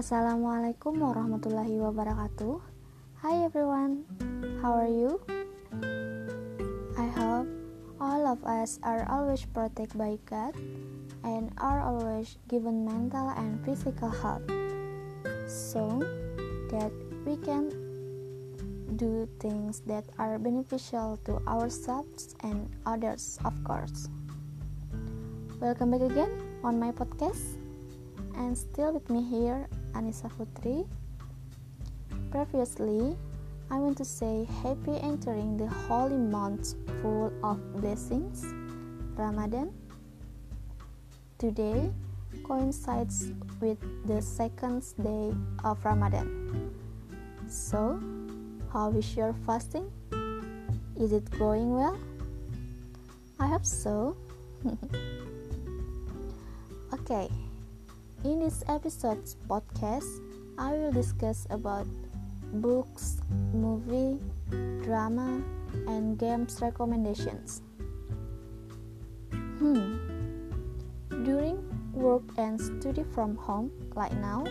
Assalamualaikum warahmatullahi wabarakatuh. Hi everyone, how are you? I hope all of us are always protected by God and are always given mental and physical health so that we can do things that are beneficial to ourselves and others, of course. Welcome back again on my podcast, and still with me here, Anissa Putri. Previously, I want to say happy entering the holy month full of blessings, Ramadan. Today coincides with the second day of Ramadan. So, how is your fasting? Is it going well? I hope so. okay, in this episode's podcast, I will discuss about books, movie, drama, and games recommendations. Hmm. During work and study from home, like now,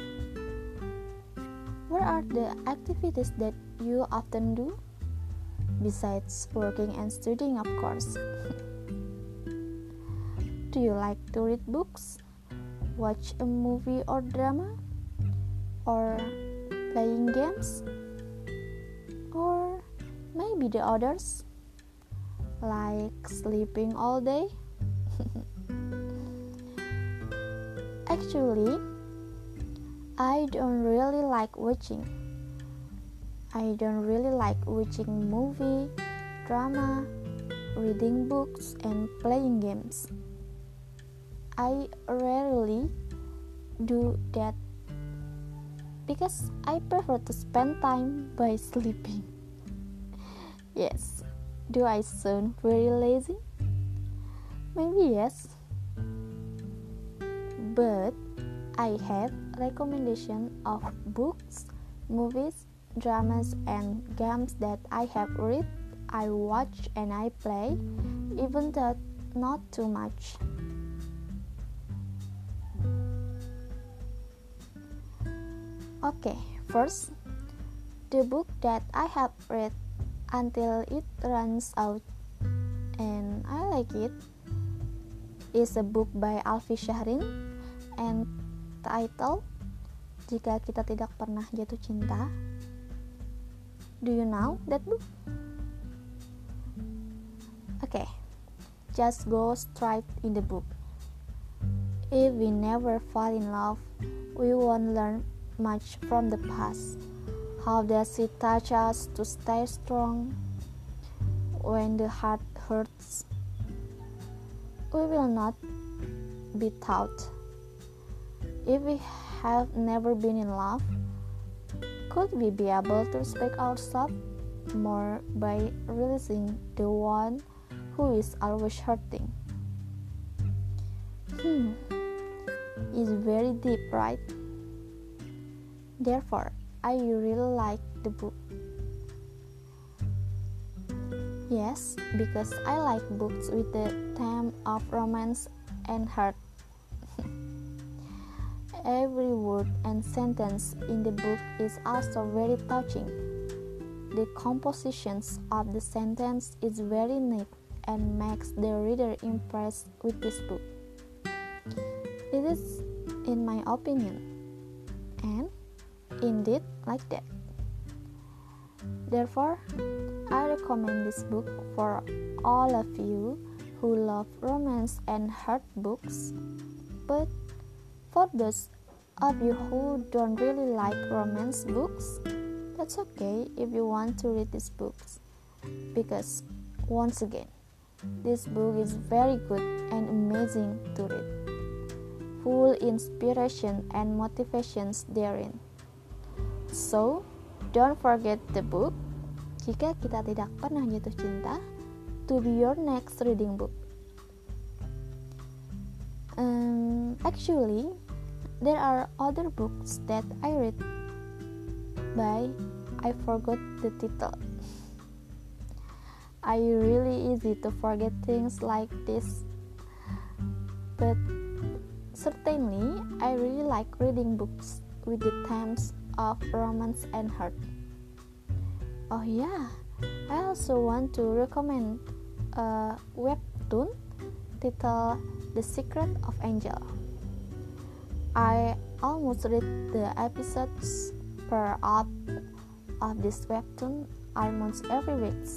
what are the activities that you often do? Besides working and studying, of course. do you like to read books, watch a movie or drama, or playing games? Or maybe the others, like sleeping all day? Actually, I don't really like watching. I don't really like watching movie, drama, reading books, and playing games. I rarely do that because I prefer to spend time by sleeping. yes, do I sound very lazy? Maybe yes. But I have recommendation of books, movies, dramas and games that I have read, I watch and I play, even though not too much. Okay, first, the book that I have read until it runs out and I like it is a book by Alfi Syahrin and title Jika Kita Tidak Pernah Jatuh Cinta. Do you know that book? Okay, just go straight in the book. If we never fall in love, we won't learn much from the past. How does it touch us to stay strong when the heart hurts? We will not be taught. If we have never been in love, could we be able to respect ourselves more by releasing the one who is always hurting? Hmm, it's very deep, right? Therefore, I really like the book. Yes, because I like books with the theme of romance and heart. Every word and sentence in the book is also very touching. The compositions of the sentence is very neat and makes the reader impressed with this book. It is, in my opinion, and indeed like that. Therefore, I recommend this book for all of you who love romance and heart books. But for those of you who don't really like romance books, that's okay if you want to read these books. Because, once again, this book is very good and amazing to read, full inspiration and motivations therein. So, don't forget the book jika kita tidak pernah jatuh cinta, to be your next reading book. Um, actually, there are other books that I read by I forgot the title. I really easy to forget things like this, but certainly I really like reading books with the themes of romance and hurt. Oh yeah, I also want to recommend a webtoon titled The Secret of Angel. I almost read the episodes per arc of this webtoon almost every week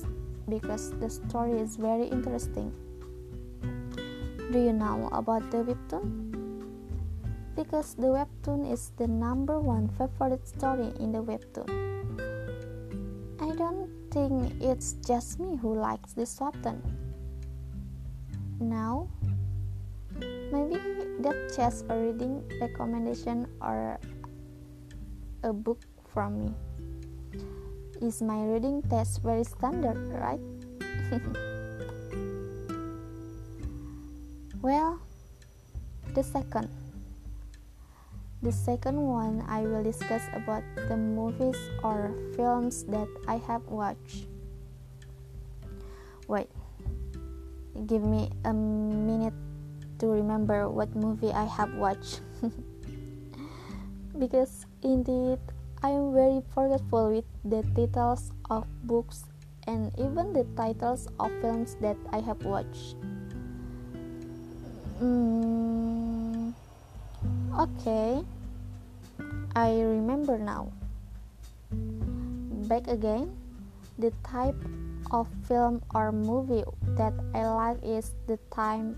because the story is very interesting. Do you know about the webtoon? Because the webtoon is the number one favorite story in the webtoon. I don't think it's just me who likes this webtoon. Now, maybe that's just a reading recommendation or a book from me. Is my reading taste very standard, right? well, the second. The second one I will discuss about the movies or films that I have watched. Wait, give me a minute to remember what movie I have watched. because indeed I am very forgetful with the titles of books and even the titles of films that I have watched. Mm, okay, I remember now. Back again, the type of film or movie that I like is the time,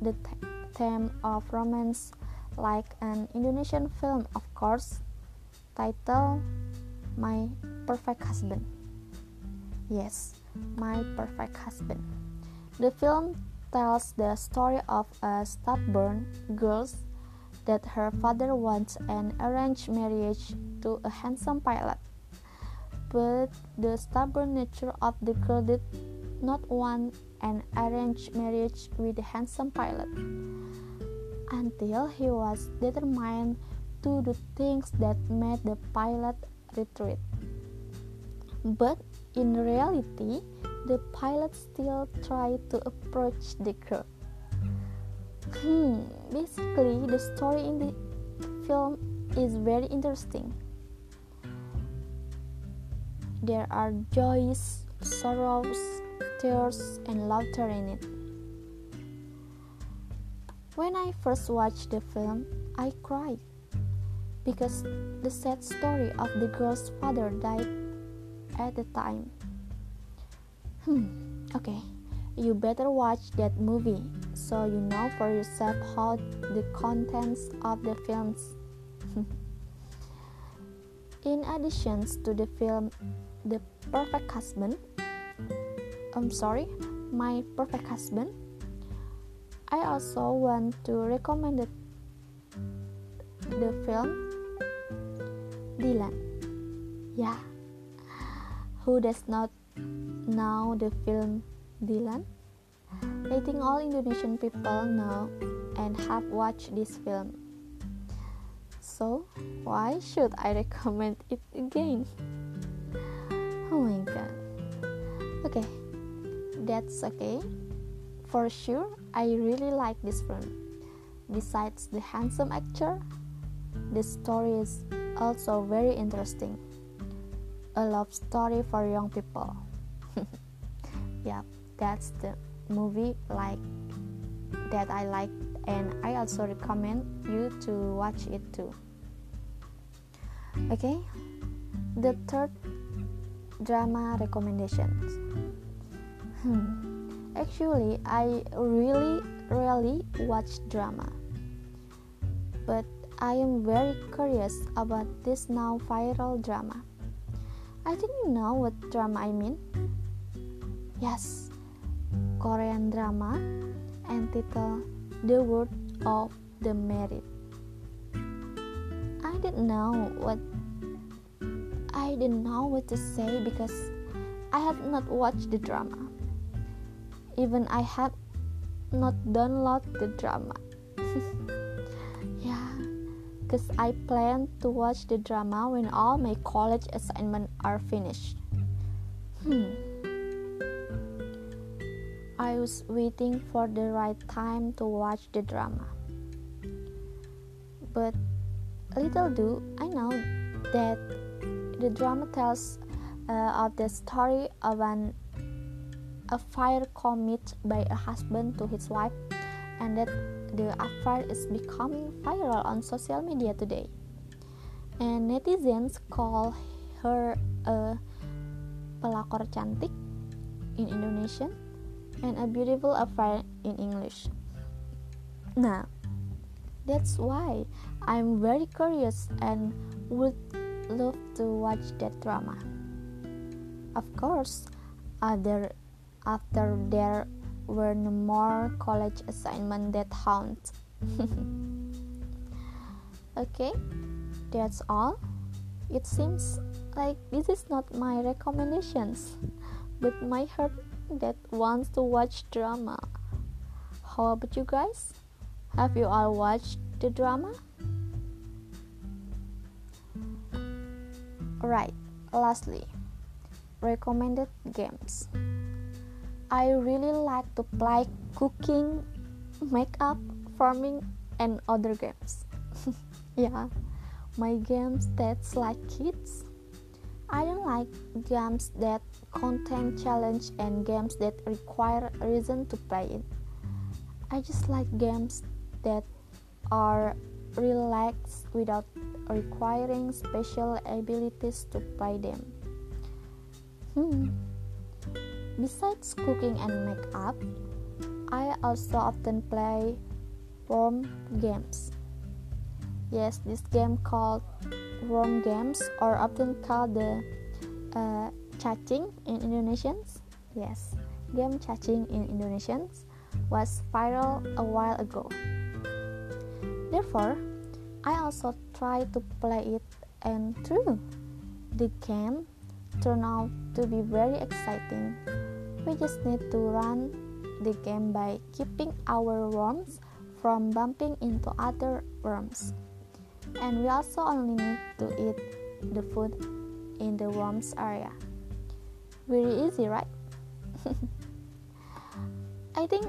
the theme of romance, like an Indonesian film, of course title My Perfect Husband. Yes, My Perfect Husband. The film tells the story of a stubborn girl that her father wants an arranged marriage to a handsome pilot. But the stubborn nature of the girl did not want an arranged marriage with a handsome pilot until he was determined to the things that made the pilot retreat. But in reality, the pilot still tried to approach the girl. Hmm, basically, the story in the film is very interesting. There are joys, sorrows, tears, and laughter in it. When I first watched the film, I cried because the sad story of the girl's father died at the time. Hmm, okay, you better watch that movie so you know for yourself how the contents of the films. In addition to the film The Perfect Husband, I'm sorry, My Perfect Husband, I also want to recommend the the film Dilan. Yeah. Who does not know the film Dilan? I think all Indonesian people know and have watched this film. So, why should I recommend it again? Oh my god. Okay, that's okay. For sure, I really like this film. Besides the handsome actor, the story is also very interesting. A love story for young people. yeah, that's the movie like that I like and I also recommend you to watch it too. Okay, the third drama recommendations. Hmm. Actually, I really, really watch drama, but I am very curious about this now viral drama. I think you know what drama I mean. Yes, Korean drama entitled The World of the Married. I didn't know what I didn't know what to say because I had not watched the drama. Even I had not downloaded the drama. Yeah, because I plan to watch the drama when all my college assignments are finished. Hmm. Was waiting for the right time to watch the drama. But little do I know that the drama tells uh, of the story of an affair committed by a husband to his wife and that the affair is becoming viral on social media today and netizens call her a pelakor cantik in Indonesian and a beautiful affair in English. Now, that's why I'm very curious and would love to watch that drama. Of course, other after there were no more college assignment that haunt. okay, that's all. It seems like this is not my recommendations, but my heart that wants to watch drama. How about you guys? Have you all watched the drama? Right, lastly, recommended games. I really like to play cooking, makeup, farming, and other games. yeah, my games that's like kids. I don't like games that contain challenge and games that require a reason to play it. I just like games that are relaxed without requiring special abilities to play them. Hmm. Besides cooking and makeup, I also often play worm games. Yes, this game called worm games or often called the uh, cacing in Indonesians. Yes, game cacing in Indonesians was viral a while ago. Therefore, I also tried to play it and true, the game turned out to be very exciting. We just need to run the game by keeping our worms from bumping into other worms. And we also only need to eat the food in the worms area. Very easy, right? I think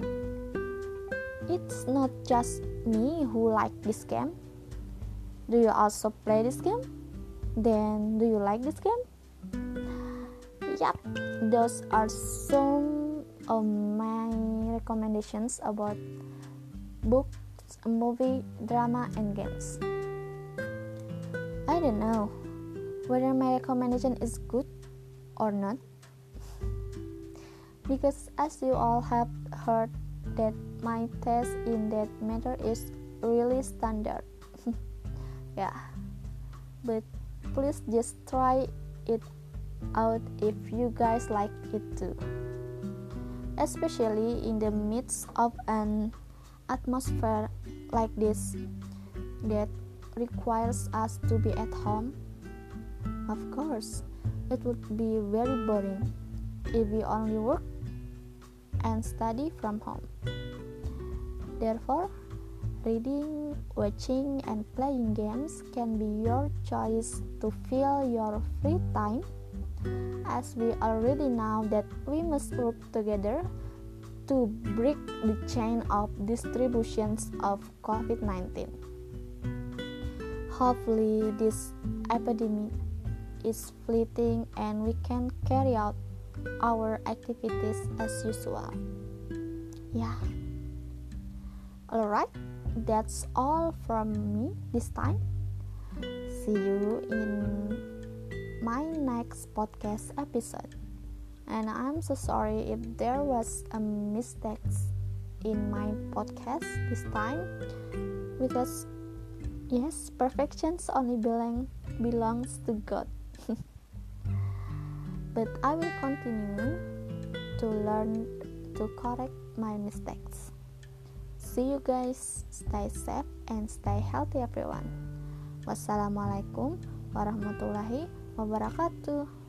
it's not just me who like this game. Do you also play this game? Then do you like this game? Yep, those are some of my recommendations about books, movie, drama, and games. I don't know whether my recommendation is good or not because as you all have heard that my taste in that matter is really standard. Yeah. But please just try it out if you guys like it too. Especially in the midst of an atmosphere like this that requires us to be at home. Of course it would be very boring if we only work and study from home. Therefore, reading, watching, and playing games can be your choice to fill your free time, as we already know that we must work together to break the chain of distributions of COVID 19. Hopefully, this epidemic is fleeting and we can carry out our activities as usual. Yeah. Alright, that's all from me this time. See you in my next podcast episode. And I'm so sorry if there was a mistake in my podcast this time because yes, perfections only belong belongs to God but I will continue to learn to correct my mistakes. See you guys, stay safe and stay healthy everyone. Wassalamualaikum warahmatullahi wabarakatuh.